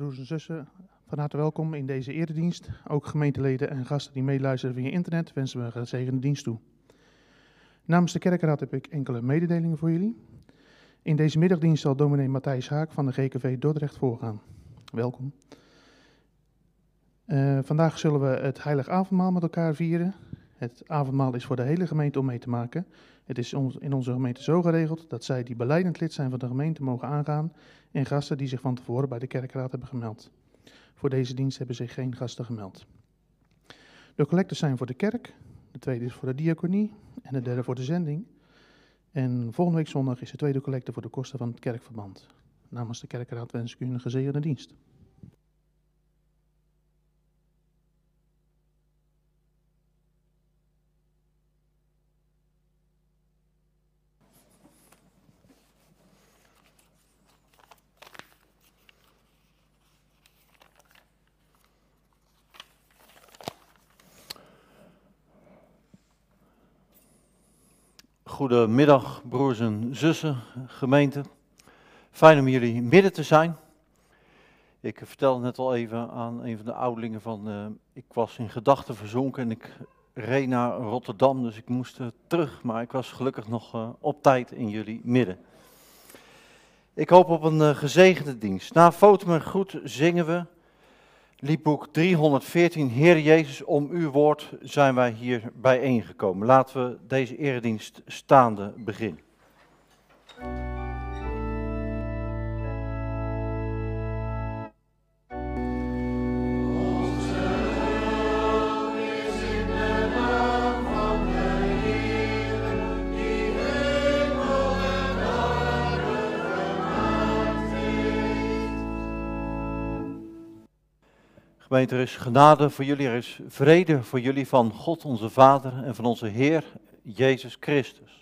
Broers en zussen, van harte welkom in deze eredienst. Ook gemeenteleden en gasten die meeluisteren via internet wensen we een gezegende dienst toe. Namens de kerkraad heb ik enkele mededelingen voor jullie. In deze middagdienst zal dominee Matthijs Haak van de GKV Dordrecht voorgaan. Welkom. Uh, vandaag zullen we het heilig avondmaal met elkaar vieren. Het avondmaal is voor de hele gemeente om mee te maken. Het is in onze gemeente zo geregeld dat zij die beleidend lid zijn van de gemeente mogen aangaan en gasten die zich van tevoren bij de kerkraad hebben gemeld. Voor deze dienst hebben zich geen gasten gemeld. De collecten zijn voor de kerk, de tweede is voor de diaconie en de derde voor de zending. En volgende week zondag is de tweede collecte voor de kosten van het kerkverband. Namens de kerkraad wens ik u een gezegende dienst. Goedemiddag, broers en zussen, gemeente. Fijn om jullie midden te zijn. Ik vertelde net al even aan een van de ouderlingen van, uh, ik was in gedachten verzonken en ik reed naar Rotterdam, dus ik moest uh, terug, maar ik was gelukkig nog uh, op tijd in jullie midden. Ik hoop op een gezegende dienst. Na foto en goed zingen we Liedboek 314, Heer Jezus, om uw woord zijn wij hier bijeengekomen. Laten we deze eredienst staande beginnen. Gemeente, er is genade voor jullie, er is vrede voor jullie van God onze Vader en van onze Heer Jezus Christus.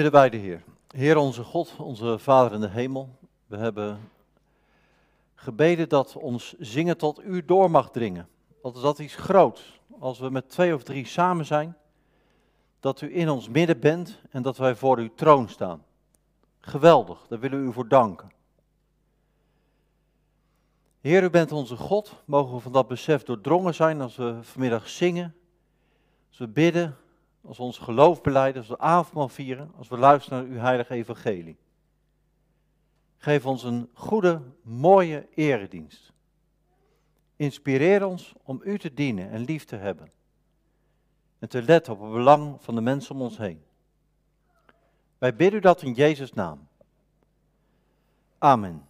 Bidden wij de Heer. Heer onze God, onze Vader in de hemel, we hebben gebeden dat ons zingen tot u door mag dringen. Dat is dat iets groots. Als we met twee of drie samen zijn, dat u in ons midden bent en dat wij voor uw troon staan. Geweldig, daar willen we u voor danken. Heer, u bent onze God. Mogen we van dat besef doordrongen zijn als we vanmiddag zingen, als we bidden, als ons geloof beleiden, als we avondmaal vieren, als we luisteren naar uw heilige evangelie. Geef ons een goede, mooie eredienst. Inspireer ons om u te dienen en lief te hebben. En te letten op het belang van de mensen om ons heen. Wij bidden u dat in Jezus' naam. Amen.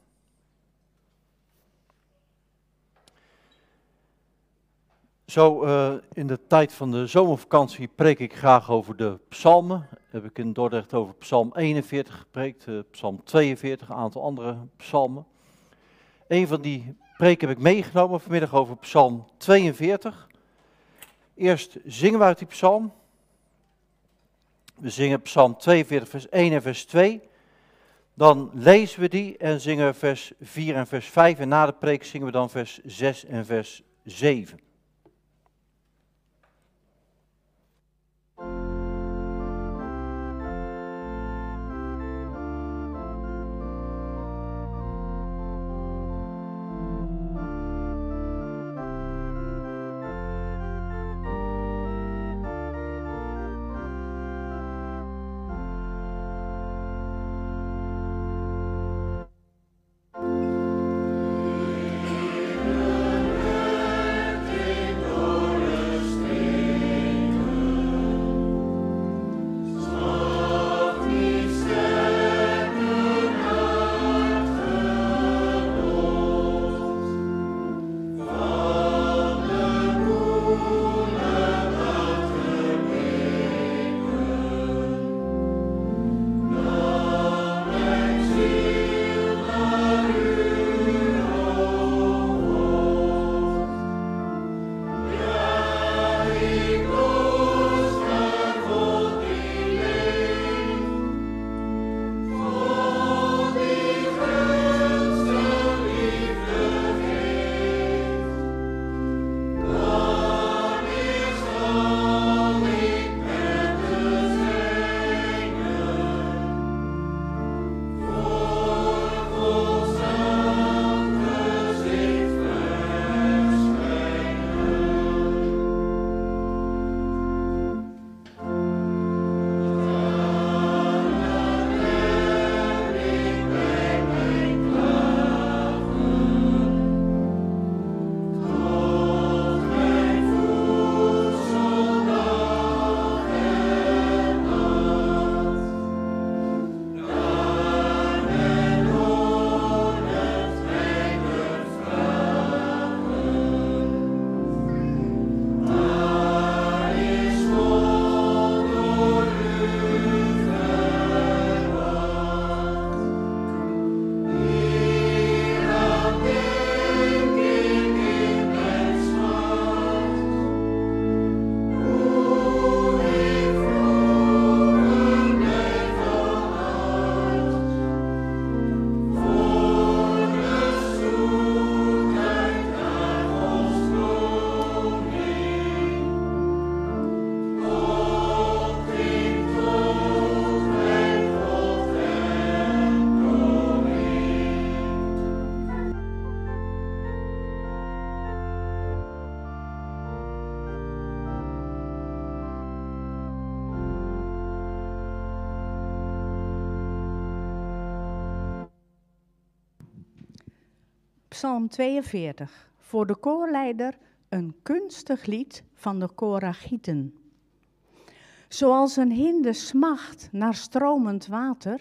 Zo uh, in de tijd van de zomervakantie preek ik graag over de psalmen. Heb ik in Dordrecht over psalm 41 gepreekt, uh, psalm 42, een aantal andere psalmen. Een van die preken heb ik meegenomen vanmiddag over psalm 42. Eerst zingen we uit die psalm. We zingen psalm 42 vers 1 en vers 2. Dan lezen we die en zingen vers 4 en vers 5. En na de preek zingen we dan vers 6 en vers 7. Psalm 42. Voor de koorleider een kunstig lied van de Koragieten. Zoals een hinde smacht naar stromend water,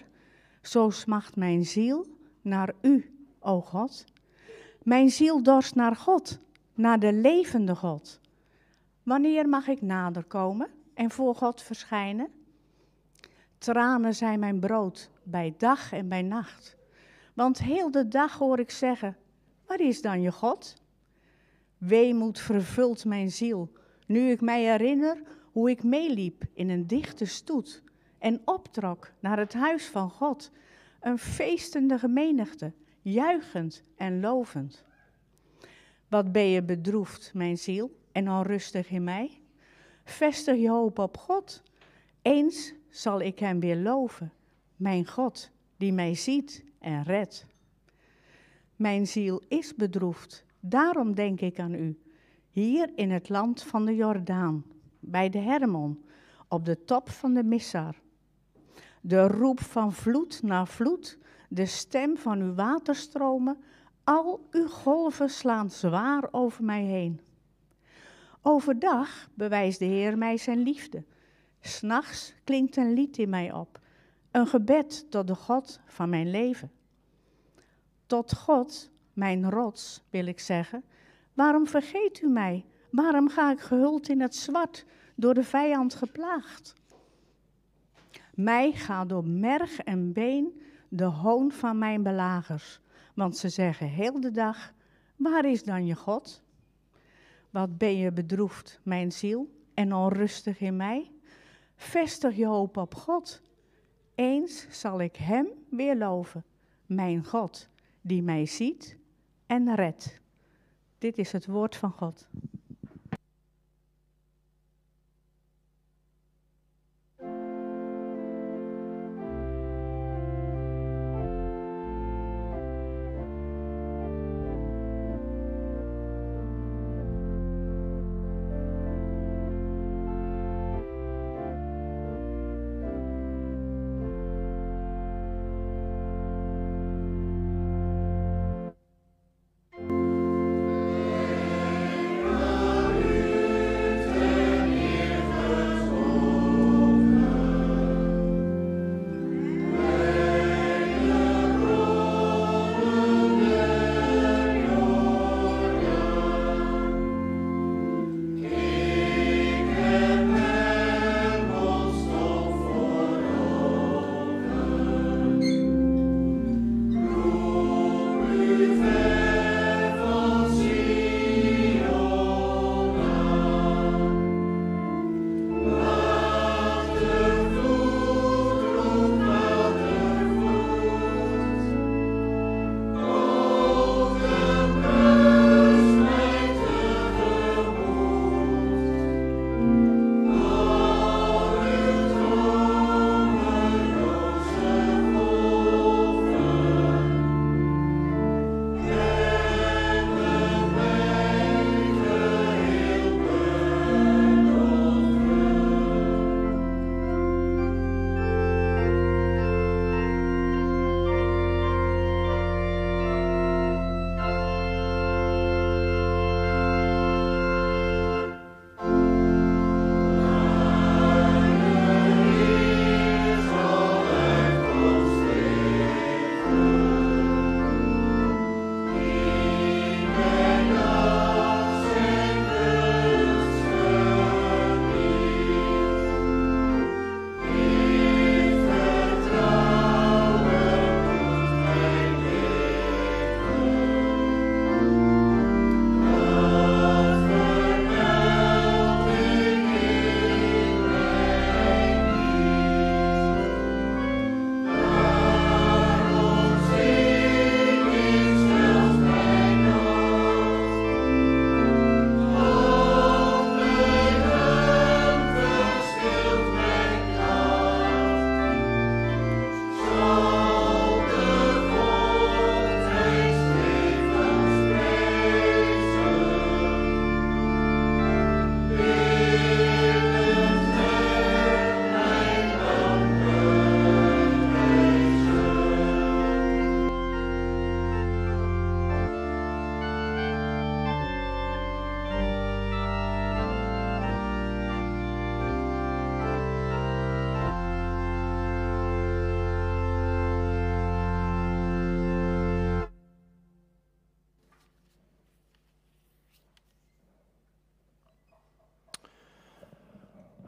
zo smacht mijn ziel naar u, o God. Mijn ziel dorst naar God, naar de levende God. Wanneer mag ik nader komen en voor God verschijnen? Tranen zijn mijn brood bij dag en bij nacht. Want heel de dag hoor ik zeggen: Waar is dan je God? Weemoed vervult mijn ziel, nu ik mij herinner hoe ik meeliep in een dichte stoet en optrok naar het huis van God, een feestende menigte, juichend en lovend. Wat ben je bedroefd, mijn ziel, en onrustig in mij? Vestig je hoop op God. Eens zal ik hem weer loven, mijn God, die mij ziet en redt. Mijn ziel is bedroefd, daarom denk ik aan u, hier in het land van de Jordaan, bij de Hermon, op de top van de Missar. De roep van vloed naar vloed, de stem van uw waterstromen, al uw golven slaan zwaar over mij heen. Overdag bewijst de Heer mij zijn liefde. S'nachts klinkt een lied in mij op, een gebed tot de God van mijn leven. Tot God, mijn rots, wil ik zeggen, waarom vergeet u mij? Waarom ga ik gehuld in het zwart, door de vijand geplaagd? Mij gaat door merg en been de hoon van mijn belagers, want ze zeggen heel de dag, waar is dan je God? Wat ben je bedroefd, mijn ziel, en onrustig in mij? Vestig je hoop op God. Eens zal ik Hem weer loven, mijn God, die mij ziet en redt. Dit is het woord van God.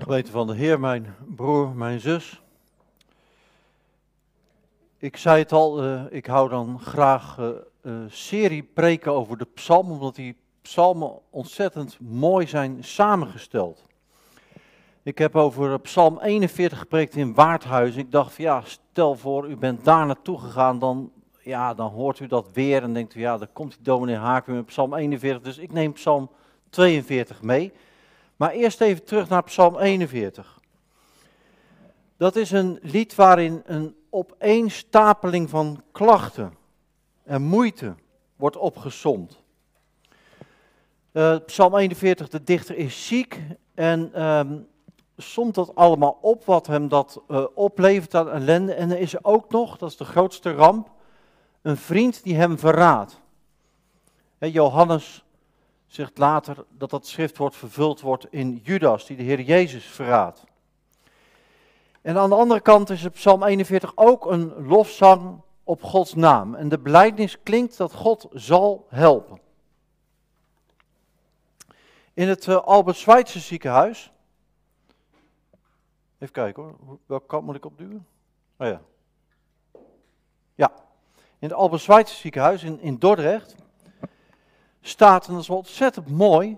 Gemeente van de Heer, mijn broer, mijn zus. Ik zei het al, uh, ik hou dan graag uh, serie preken over de psalmen, omdat die psalmen ontzettend mooi zijn samengesteld. Ik heb over Psalm 41 gepreekt in Waardhuis. Ik dacht van ja, stel voor u bent daar naartoe gegaan, dan, ja, dan hoort u dat weer en denkt u ja, dan komt die dominee Haak weer met Psalm 41. Dus ik neem Psalm 42 mee. Maar eerst even terug naar Psalm 41. Dat is een lied waarin een opeenstapeling van klachten en moeite wordt opgesomd. Uh, Psalm 41, de dichter is ziek en um, somt dat allemaal op wat hem dat uh, oplevert aan ellende. En er is ook nog, dat is de grootste ramp, een vriend die hem verraadt. Johannes zegt later dat dat schriftwoord vervuld wordt in Judas, die de Heer Jezus verraadt. En aan de andere kant is het Psalm 41 ook een lofzang op Gods naam. En de beleidnis klinkt dat God zal helpen. In het uh, Albert Schweitzer ziekenhuis. Even kijken hoor, welke kant moet ik opduwen? Oh ja. Ja, in het Albert Schweitzer ziekenhuis in, in Dordrecht staat, en dat is wel ontzettend mooi,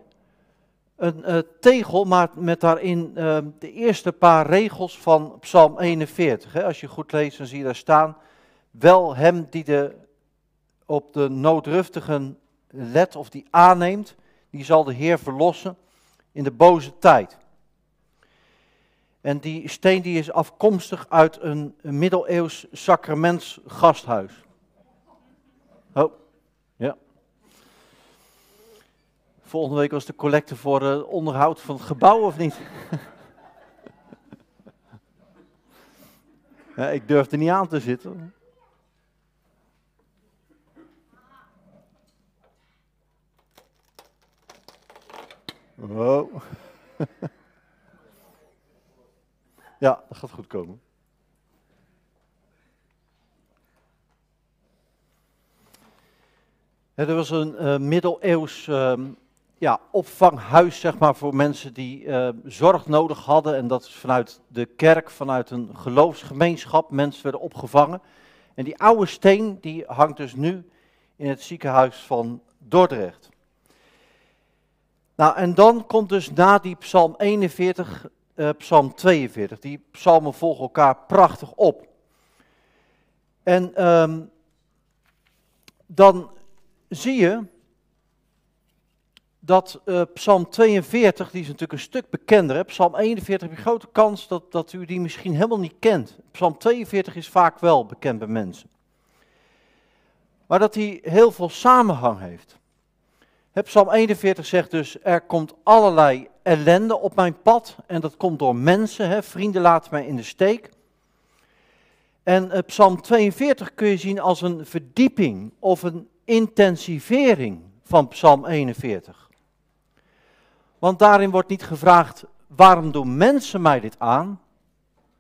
een uh, tegel, maar met daarin uh, de eerste paar regels van Psalm 41. Hè. Als je goed leest, dan zie je daar staan, wel hem die de, op de noodruftigen let of die aanneemt, die zal de Heer verlossen in de boze tijd. En die steen die is afkomstig uit een, een middeleeuws sacramentsgasthuis. Oh, ja. Volgende week was de collecte voor het onderhoud van het gebouw, of niet? ik durf er niet aan te zitten. Oh. ja, dat gaat goed komen. er was een uh, middeleeuws uh, ja, opvanghuis zeg maar, voor mensen die uh, zorg nodig hadden. En dat is vanuit de kerk, vanuit een geloofsgemeenschap, mensen werden opgevangen. En die oude steen die hangt dus nu in het ziekenhuis van Dordrecht. Nou, en dan komt dus na die Psalm 41, uh, Psalm 42. Die psalmen volgen elkaar prachtig op. En um, dan zie je dat uh, Psalm 42, die is natuurlijk een stuk bekender. Psalm 41 heb je grote kans dat, dat u die misschien helemaal niet kent. Psalm 42 is vaak wel bekend bij mensen. Maar dat hij heel veel samenhang heeft. Psalm 41 zegt dus, er komt allerlei ellende op mijn pad en dat komt door mensen, hè, vrienden laten mij in de steek. En uh, Psalm 42 kun je zien als een verdieping of een intensivering van Psalm 41. Want daarin wordt niet gevraagd, waarom doen mensen mij dit aan?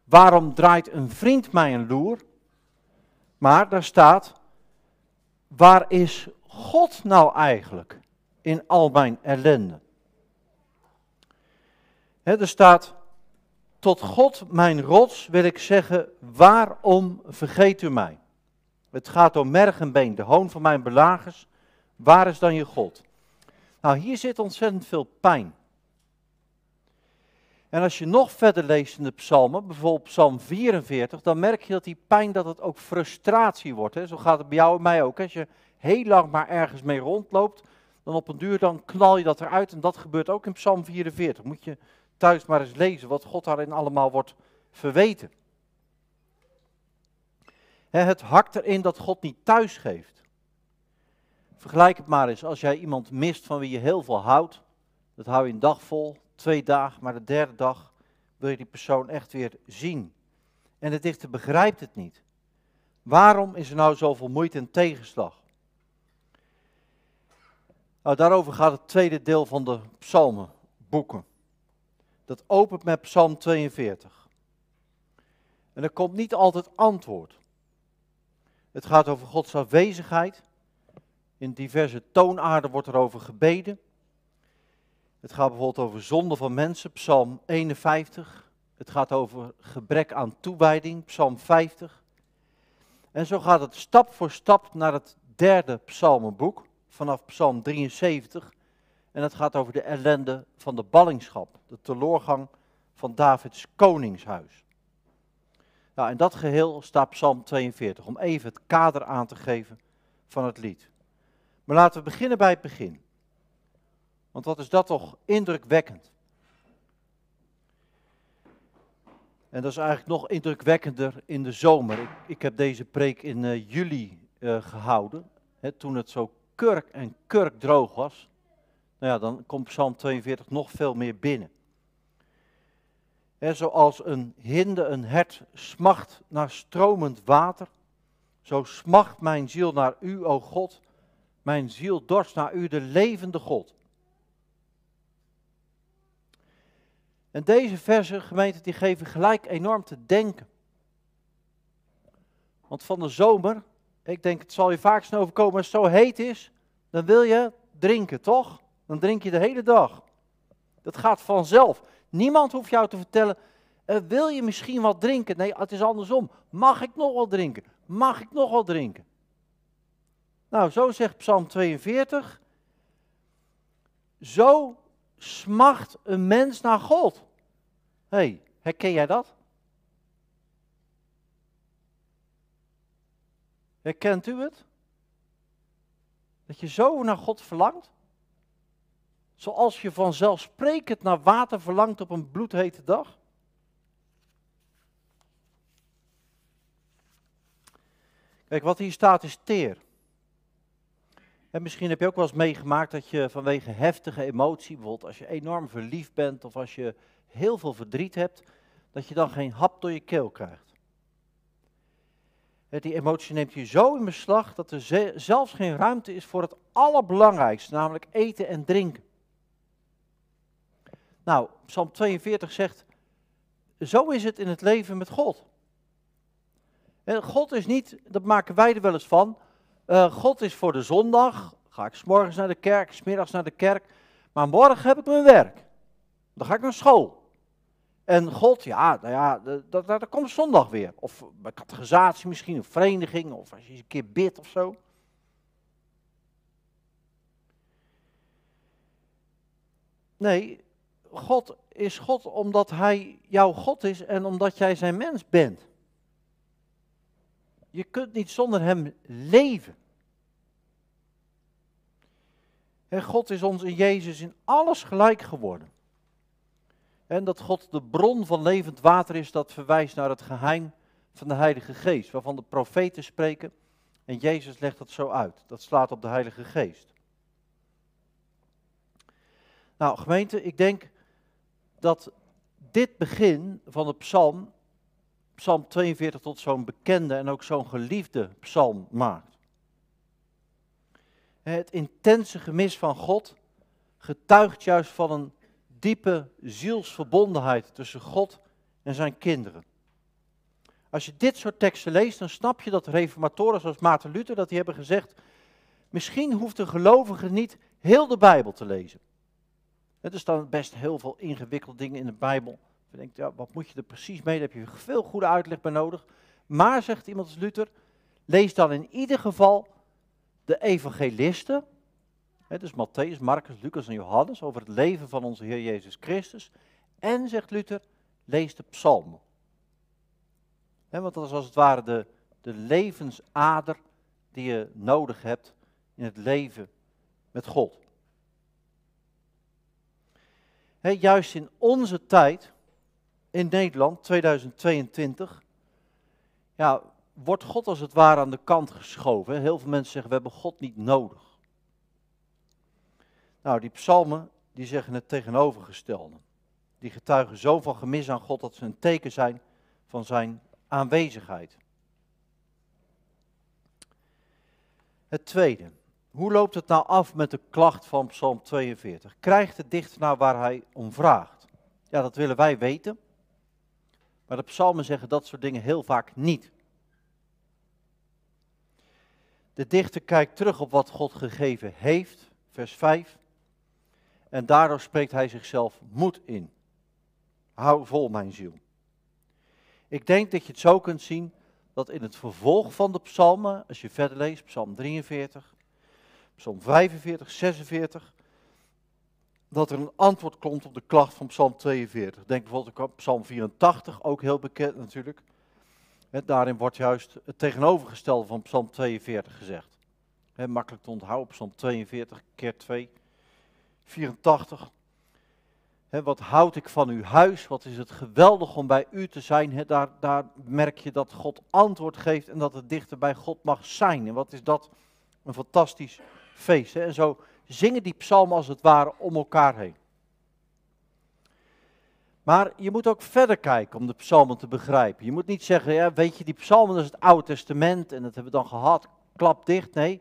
Waarom draait een vriend mij een loer? Maar daar staat, waar is God nou eigenlijk? in al mijn ellende. er staat, tot God mijn rots wil ik zeggen, waarom vergeet u mij? Het gaat om merg en been, de hoon van mijn belagers. Waar is dan je God? Nou, hier zit ontzettend veel pijn. En als je nog verder leest in de psalmen, bijvoorbeeld psalm 44, dan merk je dat die pijn, dat het ook frustratie wordt. Hè? Zo gaat het bij jou en mij ook. Als je heel lang maar ergens mee rondloopt, dan op een duur dan knal je dat eruit. En dat gebeurt ook in Psalm 44. Moet je thuis maar eens lezen wat God daarin allemaal wordt verweten. Het hakt erin dat God niet thuis geeft. Vergelijk het maar eens, als jij iemand mist van wie je heel veel houdt, dat hou je een dag vol, twee dagen, maar de derde dag wil je die persoon echt weer zien. En de dichter begrijpt het niet. Waarom is er nou zoveel moeite en tegenslag? Nou, daarover gaat het tweede deel van de psalmenboeken. Dat opent met psalm 42. En er komt niet altijd antwoord. Het gaat over Gods afwezigheid. In diverse toonaarden wordt er over gebeden. Het gaat bijvoorbeeld over zonde van mensen, psalm 51. Het gaat over gebrek aan toewijding, psalm 50. En zo gaat het stap voor stap naar het derde psalmenboek, vanaf Psalm 73. En het gaat over de ellende van de ballingschap, de teloorgang van Davids koningshuis. Nou, in dat geheel staat Psalm 42, om even het kader aan te geven van het lied. Maar laten we beginnen bij het begin. Want wat is dat toch indrukwekkend? En dat is eigenlijk nog indrukwekkender in de zomer. Ik, ik heb deze preek in uh, juli uh, gehouden, hè, toen het zo kurk en kurk droog was. Nou ja, dan komt Psalm 42 nog veel meer binnen. Hè, zoals een hinde een hert smacht naar stromend water, zo smacht mijn ziel naar u, o God. Mijn ziel dorst naar u, de levende God. En deze versen, gemeente, die geven gelijk enorm te denken. Want van de zomer, ik denk het zal je vaak snel overkomen, als het zo heet is, dan wil je drinken, toch? Dan drink je de hele dag. Dat gaat vanzelf. Niemand hoeft jou te vertellen, uh, wil je misschien wat drinken? Nee, het is andersom. Mag ik nog wel drinken? Mag ik nog wel drinken? Nou, zo zegt Psalm 42. Zo smacht een mens naar God. hey, herken jij dat? Herkent u het? Dat je zo naar God verlangt? Zoals je vanzelfsprekend naar water verlangt op een bloedhete dag? Kijk, wat hier staat is teer. En misschien heb je ook wel eens meegemaakt dat je vanwege heftige emotie, bijvoorbeeld als je enorm verliefd bent of als je heel veel verdriet hebt, dat je dan geen hap door je keel krijgt. Die emotie neemt je zo in beslag dat er zelfs geen ruimte is voor het allerbelangrijkste, namelijk eten en drinken. Nou, Psalm 42 zegt, zo is het in het leven met God. God is niet, dat maken wij er wel eens van, uh, God is voor de zondag, ga ik s'morgens naar de kerk, s'middags naar de kerk, maar morgen heb ik mijn werk. Dan ga ik naar school. En God, ja, nou ja, dat, dat, komt zondag weer. Of bij categorisatie misschien, of vereniging, of als je eens een keer bidt of zo. Nee, God is God omdat Hij jouw God is en omdat jij zijn mens bent. Je kunt niet zonder Hem leven. En God is ons in Jezus in alles gelijk geworden. En dat God de bron van levend water is, dat verwijst naar het geheim van de Heilige Geest, waarvan de profeten spreken. En Jezus legt dat zo uit. Dat slaat op de Heilige Geest. Nou, gemeente, ik denk dat dit begin van de psalm, psalm 42, tot zo'n bekende en ook zo'n geliefde psalm maakt. Het intense gemis van God getuigt juist van een diepe zielsverbondenheid tussen God en zijn kinderen. Als je dit soort teksten leest, dan snap je dat reformatoren zoals Maarten Luther, dat die hebben gezegd, misschien hoeft een gelovige niet heel de Bijbel te lezen. Er staan best heel veel ingewikkelde dingen in de Bijbel. Je denkt, ja, wat moet je er precies mee? Daar heb je veel goede uitleg bij nodig. Maar, zegt iemand als Luther, lees dan in ieder geval de evangelisten, dus Matthäus, Marcus, Lucas en Johannes, over het leven van onze Heer Jezus Christus. En, zegt Luther, lees de psalmen. want dat is als het ware de, de levensader die je nodig hebt in het leven met God. juist in onze tijd, in Nederland, 2022, ja, wordt God als het ware aan de kant geschoven. Heel veel mensen zeggen, we hebben God niet nodig. Nou, die psalmen, die zeggen het tegenovergestelde. Die getuigen zo van gemis aan God dat ze een teken zijn van zijn aanwezigheid. Het tweede. Hoe loopt het nou af met de klacht van Psalm 42? Krijgt de dichter nou waar hij om vraagt? Ja, dat willen wij weten. Maar de psalmen zeggen dat soort dingen heel vaak niet. De dichter kijkt terug op wat God gegeven heeft, vers 5. En daardoor spreekt hij zichzelf moed in. Hou vol, mijn ziel. Ik denk dat je het zo kunt zien dat in het vervolg van de psalmen, als je verder leest, psalm 43, psalm 45, 46, dat er een antwoord komt op de klacht van Psalm 42. Denk bijvoorbeeld aan Psalm 84, ook heel bekend natuurlijk. daarin wordt juist het tegenovergestelde van Psalm 42 gezegd. makkelijk te onthouden, Psalm 42 keer 2, 84. wat houd ik van uw huis? Wat is het geweldig om bij u te zijn? daar, daar merk je dat God antwoord geeft en dat het dichter bij God mag zijn. En wat is dat een fantastisch feest. En zo zingen die psalmen als het ware om elkaar heen. Maar je moet ook verder kijken om de psalmen te begrijpen. Je moet niet zeggen, ja, weet je, die psalmen is het Oude Testament en dat hebben we dan gehad, klap dicht. Nee,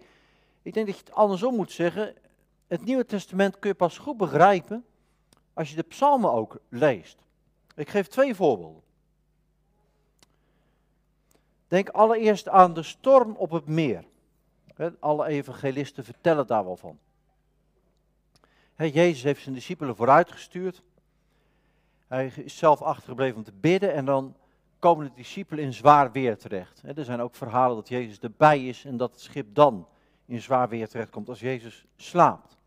ik denk dat je het andersom moet zeggen. Het Nieuwe Testament kun je pas goed begrijpen als je de psalmen ook leest. Ik geef twee voorbeelden. Denk allereerst aan de storm op het meer. Alle evangelisten vertellen daar wel van. Jezus heeft zijn discipelen vooruitgestuurd. Hij is zelf achtergebleven om te bidden en dan komen de discipelen in zwaar weer terecht. Er zijn ook verhalen dat Jezus erbij is en dat het schip dan in zwaar weer terechtkomt als Jezus slaapt.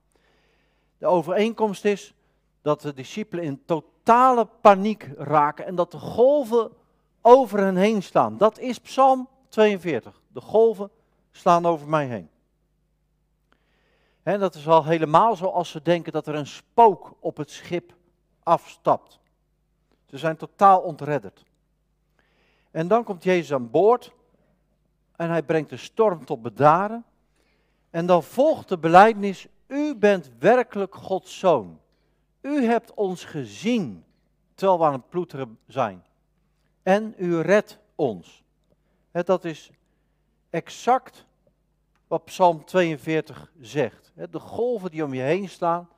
De overeenkomst is dat de discipelen in totale paniek raken en dat de golven over hen heen staan. Dat is Psalm 42. De golven slaan over mij heen. Dat is al helemaal zoals ze denken dat er een spook op het schip afstapt. Ze zijn totaal ontredderd. En dan komt Jezus aan boord en hij brengt de storm tot bedaren. En dan volgt de belijdenis, u bent werkelijk Gods zoon. U hebt ons gezien terwijl we aan het ploeteren zijn. En u redt ons. Dat is exact wat Psalm 42 zegt. De golven die om je heen staan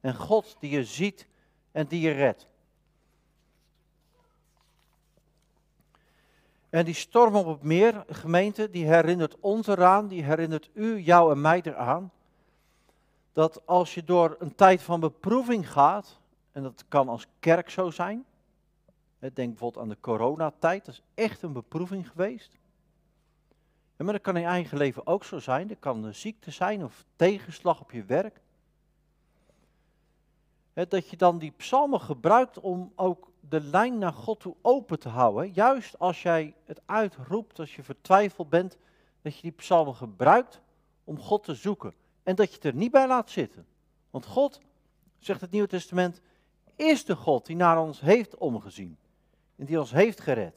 en God die je ziet en die je redt. En die storm op het meer, gemeente, die herinnert ons eraan, die herinnert u, jou en mij eraan, dat als je door een tijd van beproeving gaat, en dat kan als kerk zo zijn, denk bijvoorbeeld aan de coronatijd, dat is echt een beproeving geweest. Maar dat kan in je eigen leven ook zo zijn. Er kan een ziekte zijn of tegenslag op je werk. dat je dan die psalmen gebruikt om ook de lijn naar God toe open te houden. Juist als jij het uitroept, als je vertwijfeld bent, dat je die psalmen gebruikt om God te zoeken. En dat je het er niet bij laat zitten. Want God, zegt het Nieuwe Testament, is de God die naar ons heeft omgezien. En die ons heeft gered.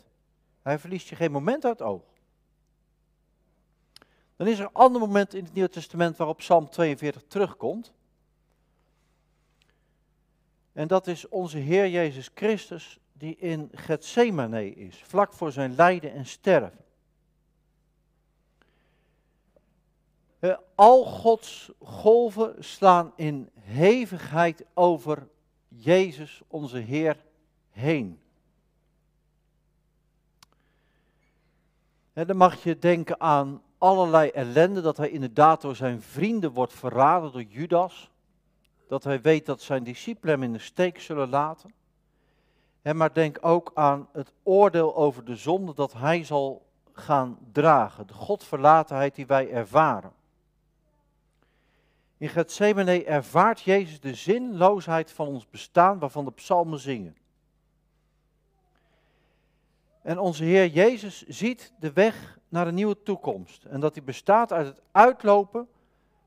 Hij verliest je geen moment uit het oog. Dan is er een ander moment in het Nieuwe Testament waarop Psalm 42 terugkomt. En dat is onze Heer Jezus Christus die in Gethsemane is, vlak voor zijn lijden en sterven. Al Gods golven slaan in hevigheid over Jezus, onze Heer, heen. dan mag je denken aan allerlei ellende, dat hij inderdaad door zijn vrienden wordt verraden door Judas. Dat hij weet dat zijn discipelen hem in de steek zullen laten. En maar denk ook aan het oordeel over de zonde dat hij zal gaan dragen. De godverlatenheid die wij ervaren. In Gethsemane ervaart Jezus de zinloosheid van ons bestaan waarvan de psalmen zingen. En onze Heer Jezus ziet de weg naar een nieuwe toekomst. En dat die bestaat uit het uitlopen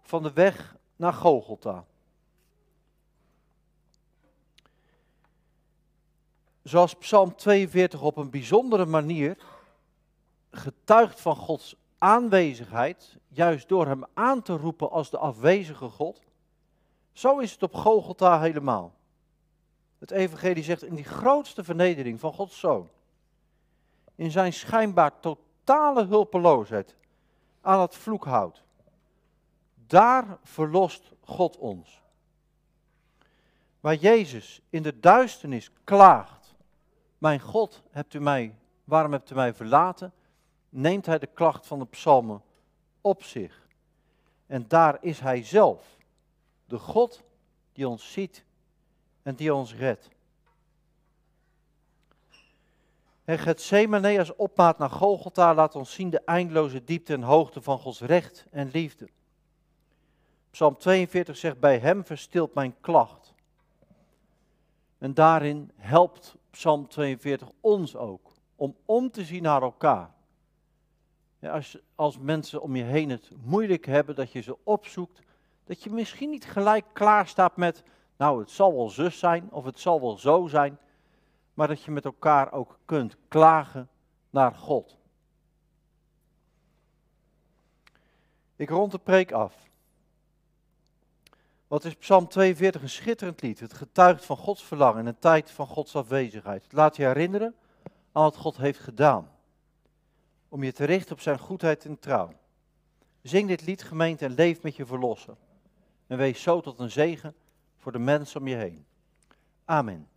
van de weg naar Gogolta. Zoals Psalm 42 op een bijzondere manier getuigt van Gods aanwezigheid, juist door hem aan te roepen als de afwezige God, zo is het op Gogolta helemaal. Het evangelie zegt in die grootste vernedering van Gods Zoon, in zijn schijnbaar tot totale hulpeloosheid aan het vloek houdt. Daar verlost God ons. Waar Jezus in de duisternis klaagt, mijn God, hebt u mij, waarom hebt u mij verlaten? Neemt hij de klacht van de psalmen op zich. En daar is hij zelf, de God die ons ziet en die ons redt. En Gethsemane als opmaat naar Golgotha laat ons zien de eindeloze diepte en hoogte van Gods recht en liefde. Psalm 42 zegt, bij hem verstilt mijn klacht. En daarin helpt Psalm 42 ons ook om om te zien naar elkaar. Ja, als, als mensen om je heen het moeilijk hebben, dat je ze opzoekt, dat je misschien niet gelijk klaar staat met, nou het zal wel zus zijn of het zal wel zo zijn, maar dat je met elkaar ook kunt klagen naar God. Ik rond de preek af. Wat is Psalm 42 een schitterend lied. Het getuigt van Gods verlangen in een tijd van Gods afwezigheid. Het laat je herinneren aan wat God heeft gedaan. Om je te richten op zijn goedheid en trouw. Zing dit lied gemeente en leef met je verlosser. En wees zo tot een zegen voor de mensen om je heen. Amen.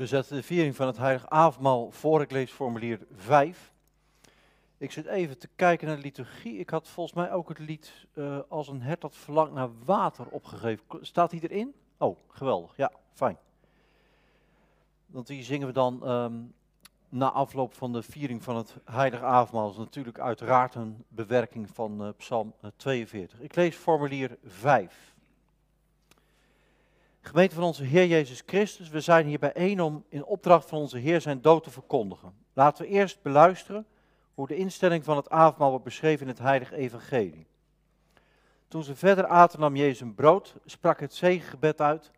We zetten de viering van het Heilig Avondmaal voor. Ik lees formulier 5. Ik zit even te kijken naar de liturgie. Ik had volgens mij ook het lied uh, Als een hert dat verlangt naar water opgegeven. Staat die erin? Oh, geweldig. Ja, fijn. Want die zingen we dan um, na afloop van de viering van het Heilige Avondmaal. Dat is natuurlijk uiteraard een bewerking van uh, Psalm 42. Ik lees formulier 5. Gemeente van onze Heer Jezus Christus, we zijn hier bijeen om in opdracht van onze Heer zijn dood te verkondigen. Laten we eerst beluisteren hoe de instelling van het avondmaal wordt beschreven in het Heilige Evangelie. Toen ze verder aten nam Jezus een brood, sprak het zegengebed uit,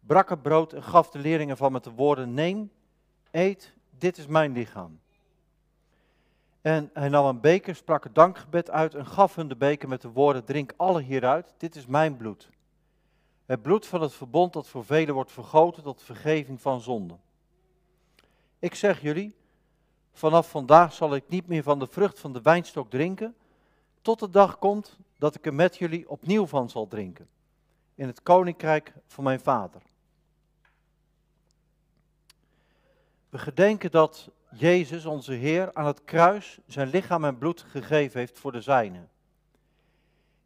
brak het brood en gaf de leerlingen van met de woorden, neem, eet, dit is mijn lichaam. En hij nam een beker, sprak het dankgebed uit en gaf hun de beker met de woorden, drink alle hieruit, dit is mijn bloed. Het bloed van het verbond dat voor velen wordt vergoten tot vergeving van zonden. Ik zeg jullie, vanaf vandaag zal ik niet meer van de vrucht van de wijnstok drinken, tot de dag komt dat ik er met jullie opnieuw van zal drinken, in het koninkrijk van mijn vader. We gedenken dat Jezus, onze Heer, aan het kruis zijn lichaam en bloed gegeven heeft voor de zijnen.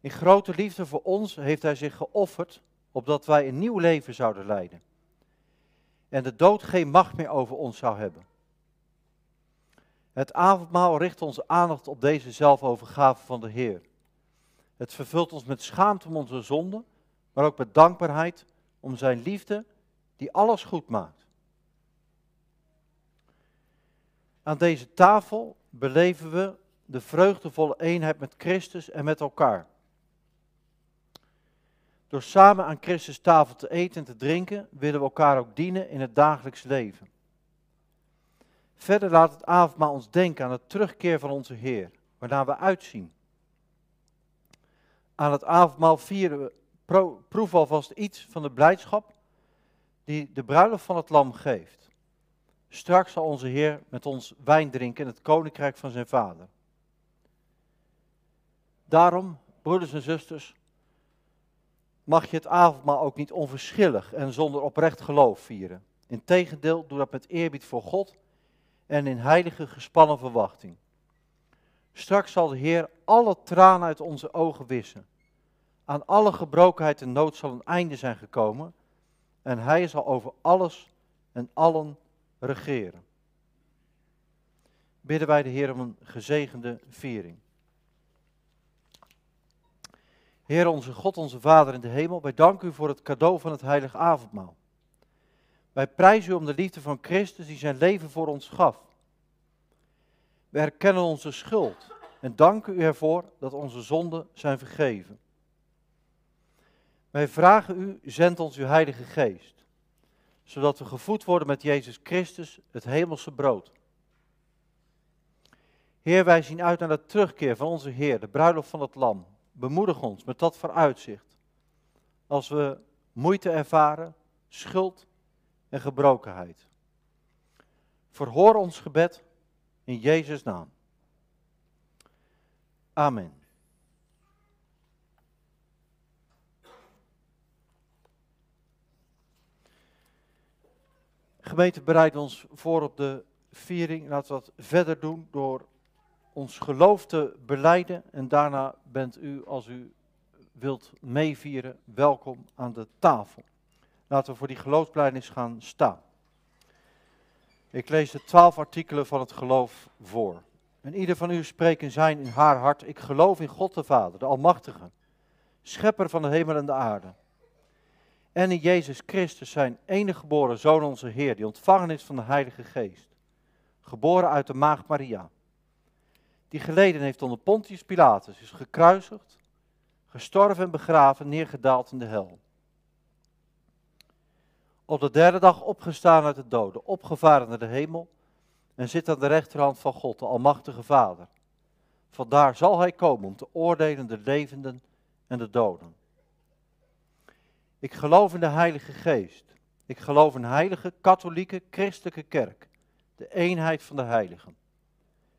In grote liefde voor ons heeft Hij zich geofferd, opdat wij een nieuw leven zouden leiden. En de dood geen macht meer over ons zou hebben. Het avondmaal richt onze aandacht op deze zelfovergave van de Heer. Het vervult ons met schaamte om onze zonde, maar ook met dankbaarheid om Zijn liefde die alles goed maakt. Aan deze tafel beleven we de vreugdevolle eenheid met Christus en met elkaar. Door samen aan Christus tafel te eten en te drinken, willen we elkaar ook dienen in het dagelijks leven. Verder laat het avondmaal ons denken aan het terugkeer van onze Heer, waarna we uitzien. Aan het avondmaal vieren we, proeven alvast iets van de blijdschap die de bruiloft van het lam geeft. Straks zal onze Heer met ons wijn drinken in het koninkrijk van zijn Vader. Daarom, broeders en zusters, mag je het avondmaal ook niet onverschillig en zonder oprecht geloof vieren. Integendeel, doe dat met eerbied voor God en in heilige gespannen verwachting. Straks zal de Heer alle tranen uit onze ogen wissen. Aan alle gebrokenheid en nood zal een einde zijn gekomen en Hij zal over alles en allen regeren. Bidden wij de Heer om een gezegende viering. Heer onze God, onze Vader in de hemel, wij danken u voor het cadeau van het heilige avondmaal. Wij prijzen u om de liefde van Christus die zijn leven voor ons gaf. We herkennen onze schuld en danken u ervoor dat onze zonden zijn vergeven. Wij vragen u, zend ons uw heilige geest, zodat we gevoed worden met Jezus Christus, het hemelse brood. Heer, wij zien uit naar de terugkeer van onze Heer, de bruiloft van het Lam. Bemoedig ons met dat vooruitzicht. Als we moeite ervaren, schuld en gebrokenheid. Verhoor ons gebed in Jezus' naam. Amen. Gemeente, bereid ons voor op de viering. Laten we dat verder doen door ons geloof te beleiden. En daarna bent u, als u wilt meevieren, welkom aan de tafel. Laten we voor die geloofsbelijdenis gaan staan. Ik lees de twaalf artikelen van het geloof voor. En ieder van u spreekt in zijn, in haar hart, ik geloof in God de Vader, de Almachtige, schepper van de hemel en de aarde. En in Jezus Christus, zijn enige geboren Zoon, onze Heer, die ontvangen is van de Heilige Geest. Geboren uit de Maagd Maria. Die geleden heeft onder Pontius Pilatus, is gekruisigd, gestorven en begraven, neergedaald in de hel op de derde dag opgestaan uit de doden, opgevaren naar de hemel en zit aan de rechterhand van God, de Almachtige Vader. Vandaar zal hij komen om te oordelen de levenden en de doden. Ik geloof in de Heilige Geest. Ik geloof in een heilige, katholieke, christelijke kerk. De eenheid van de heiligen.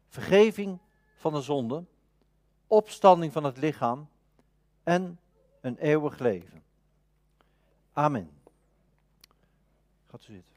Vergeving van de zonde. Opstanding van het lichaam. En een eeuwig leven. Amen. Gaat u zitten.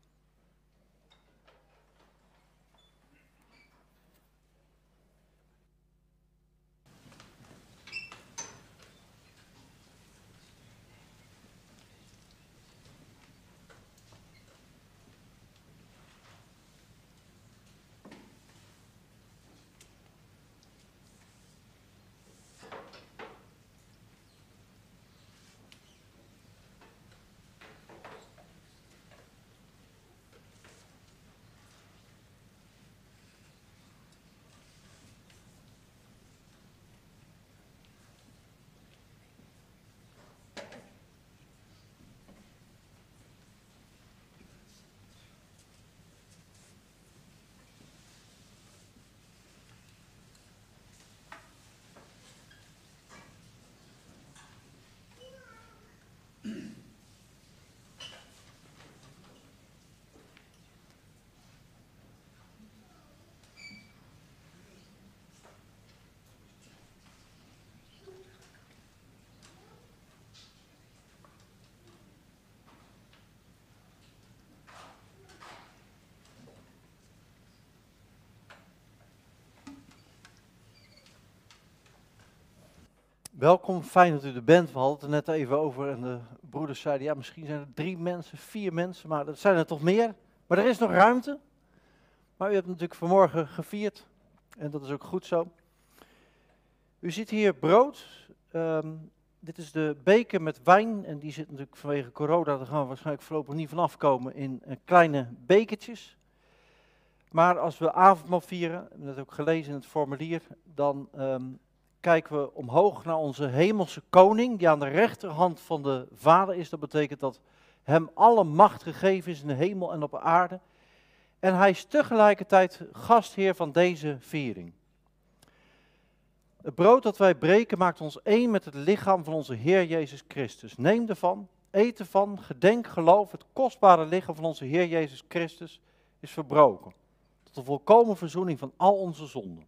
Welkom, fijn dat u er bent. We hadden het er net even over en de broeders zeiden, ja misschien zijn er drie mensen, vier mensen, maar dat zijn er toch meer. Maar er is nog ruimte. Maar u hebt natuurlijk vanmorgen gevierd en dat is ook goed zo. U ziet hier brood. Ehm, dit is de beker met wijn en die zit natuurlijk vanwege corona, daar gaan we waarschijnlijk voorlopig niet van afkomen, in uh, kleine bekertjes. Maar als we avondmaal vieren, we hebben het ook gelezen in het formulier, dan um, kijken we omhoog naar onze hemelse koning, die aan de rechterhand van de Vader is. Dat betekent dat hem alle macht gegeven is in de hemel en op aarde. En hij is tegelijkertijd gastheer van deze viering. Het brood dat wij breken maakt ons één met het lichaam van onze Heer Jezus Christus. Neem ervan, eet ervan, gedenk, geloof, het kostbare lichaam van onze Heer Jezus Christus is verbroken. Tot de volkomen verzoening van al onze zonden.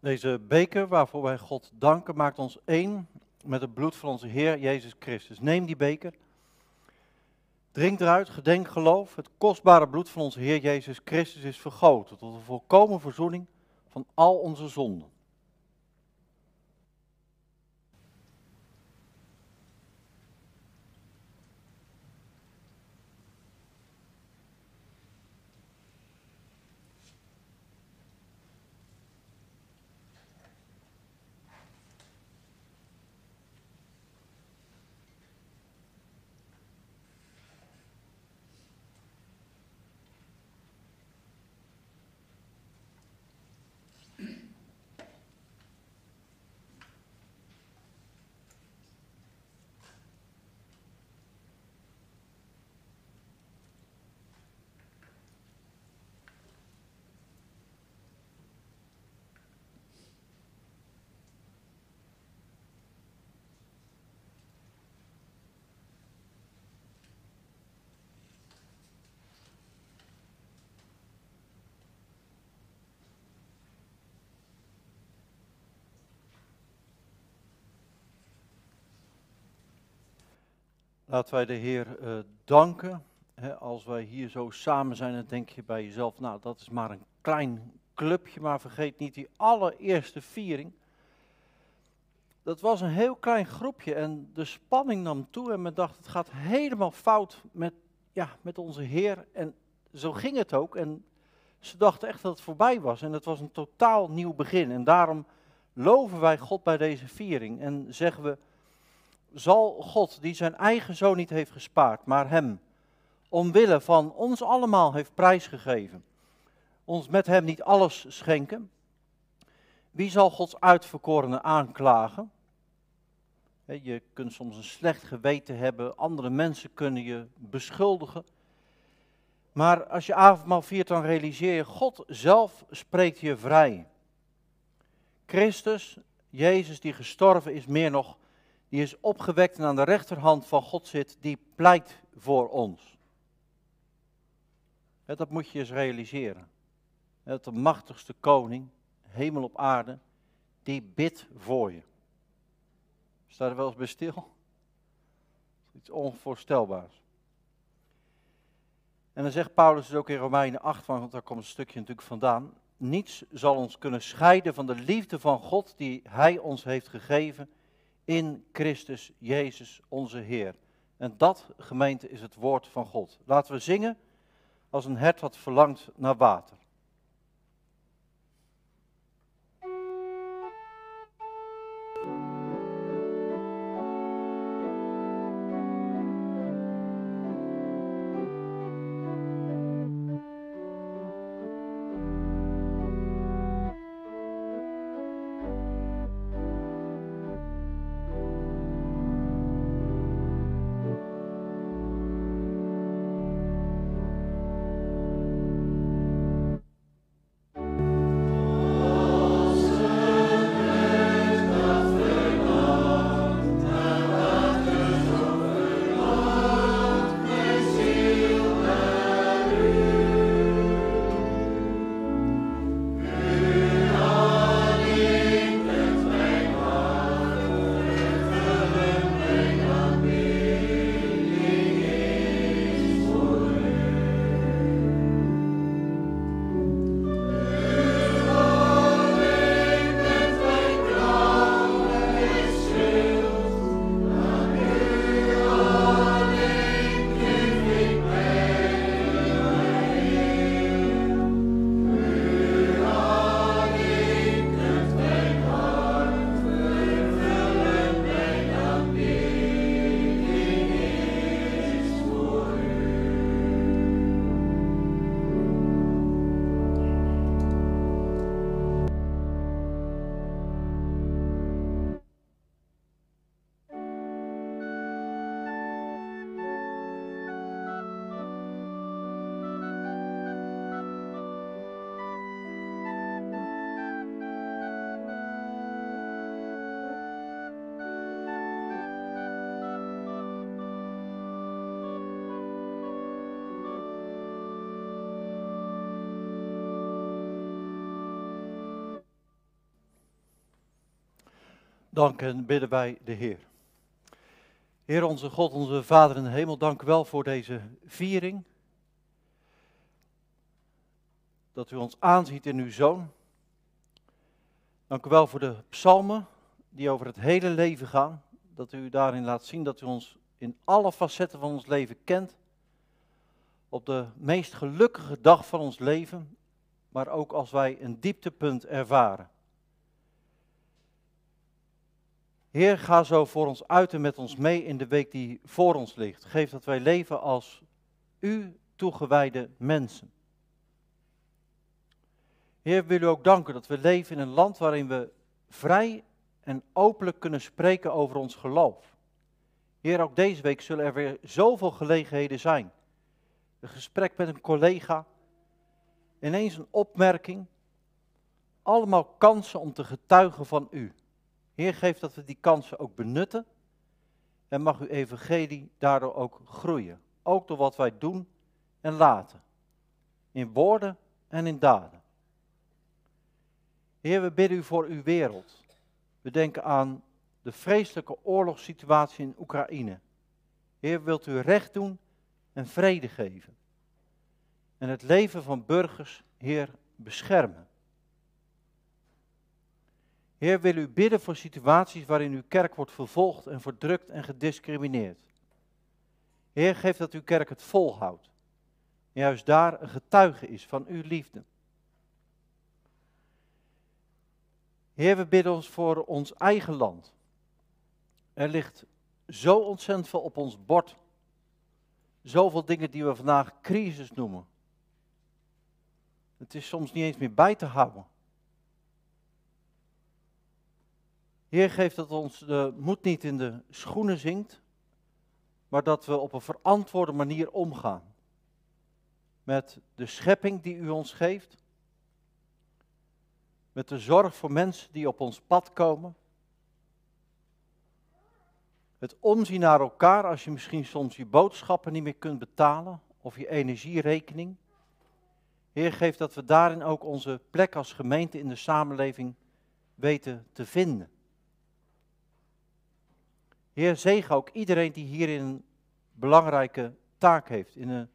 Deze beker waarvoor wij God danken maakt ons één met het bloed van onze Heer Jezus Christus. Neem die beker, drink eruit, gedenk geloof. Het kostbare bloed van onze Heer Jezus Christus is vergoten tot een volkomen verzoening van al onze zonden. Laten wij de Heer uh, danken. als wij hier zo samen zijn, dan denk je bij jezelf, nou dat is maar een klein clubje, maar vergeet niet die allereerste viering. Dat was een heel klein groepje en de spanning nam toe en men dacht, het gaat helemaal fout met, ja, met onze Heer. En zo ging het ook en ze dachten echt dat het voorbij was en het was een totaal nieuw begin. En daarom loven wij God bij deze viering en zeggen we, zal God, die zijn eigen zoon niet heeft gespaard, maar hem omwille van ons allemaal heeft prijsgegeven, ons met hem niet alles schenken? Wie zal Gods uitverkorene aanklagen? Je kunt soms een slecht geweten hebben, andere mensen kunnen je beschuldigen. Maar als je avondmaal viert, dan realiseer je, God zelf spreekt je vrij. Christus, Jezus die gestorven is, meer nog, die is opgewekt en aan de rechterhand van God zit, die pleit voor ons. Dat moet je eens realiseren. Dat de machtigste koning, hemel op aarde, die bidt voor je. Sta er wel eens bij stil? Iets onvoorstelbaars. En dan zegt Paulus dus ook in Romeinen 8, want daar komt een stukje natuurlijk vandaan. niets zal ons kunnen scheiden van de liefde van God die Hij ons heeft gegeven in Christus Jezus onze Heer. En dat, gemeente, is het woord van God. Laten we zingen als een hert wat verlangt naar water. Dank en bidden wij de Heer. Heer onze God, onze Vader in de hemel, dank wel voor deze viering. Dat u ons aanziet in uw Zoon. Dank u wel voor de psalmen die over het hele leven gaan. Dat u daarin laat zien dat u ons in alle facetten van ons leven kent. Op de meest gelukkige dag van ons leven, maar ook als wij een dieptepunt ervaren. Heer, ga zo voor ons uit en met ons mee in de week die voor ons ligt. Geef dat wij leven als u toegewijde mensen. Heer, wil u ook danken dat we leven in een land waarin we vrij en openlijk kunnen spreken over ons geloof. Heer, ook deze week zullen er weer zoveel gelegenheden zijn. Een gesprek met een collega, ineens een opmerking. Allemaal kansen om te getuigen van u. Heer, geef dat we die kansen ook benutten. En mag uw evangelie daardoor ook groeien. Ook door wat wij doen en laten. In woorden en in daden. Heer, we bidden u voor uw wereld. We denken aan de vreselijke oorlogssituatie in Oekraïne. Heer, wilt u recht doen en vrede geven. En het leven van burgers, Heer, beschermen. Heer, wil u bidden voor situaties waarin uw kerk wordt vervolgd en verdrukt en gediscrimineerd. Heer, geef dat uw kerk het volhoudt. En juist daar een getuige is van uw liefde. Heer, we bidden ons voor ons eigen land. Er ligt zo ontzettend veel op ons bord. Zoveel dingen die we vandaag crisis noemen. Het is soms niet eens meer bij te houden. Heer, geef dat ons de moed niet in de schoenen zinkt, maar dat we op een verantwoorde manier omgaan met de schepping die u ons geeft, met de zorg voor mensen die op ons pad komen, het omzien naar elkaar als je misschien soms je boodschappen niet meer kunt betalen of je energierekening. Heer, geef dat we daarin ook onze plek als gemeente in de samenleving weten te vinden. Heer, zegen ook iedereen die hierin een belangrijke taak heeft, in een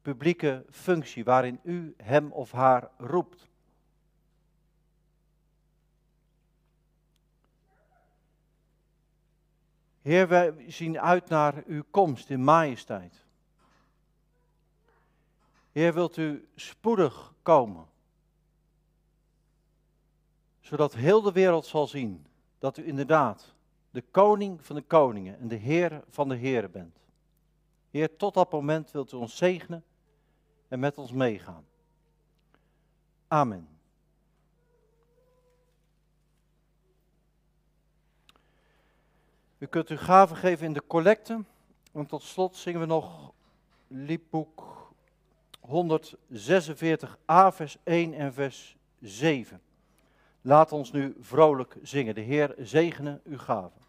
publieke functie waarin u hem of haar roept. Heer, wij zien uit naar uw komst in majesteit. Heer, wilt u spoedig komen, zodat heel de wereld zal zien dat u inderdaad de koning van de koningen en de heer van de heren bent. Heer, tot dat moment wilt u ons zegenen en met ons meegaan. Amen. U kunt uw gaven geven in de collecte. En tot slot zingen we nog liedboek 146a, vers 1 en vers 7. Laat ons nu vrolijk zingen. De Heer zegene uw gaven.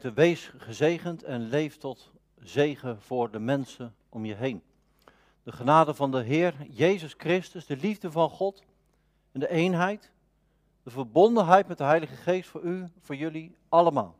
Wees gezegend en leef tot zegen voor de mensen om je heen. De genade van de Heer Jezus Christus, de liefde van God en de eenheid, de verbondenheid met de Heilige Geest voor u, voor jullie allemaal.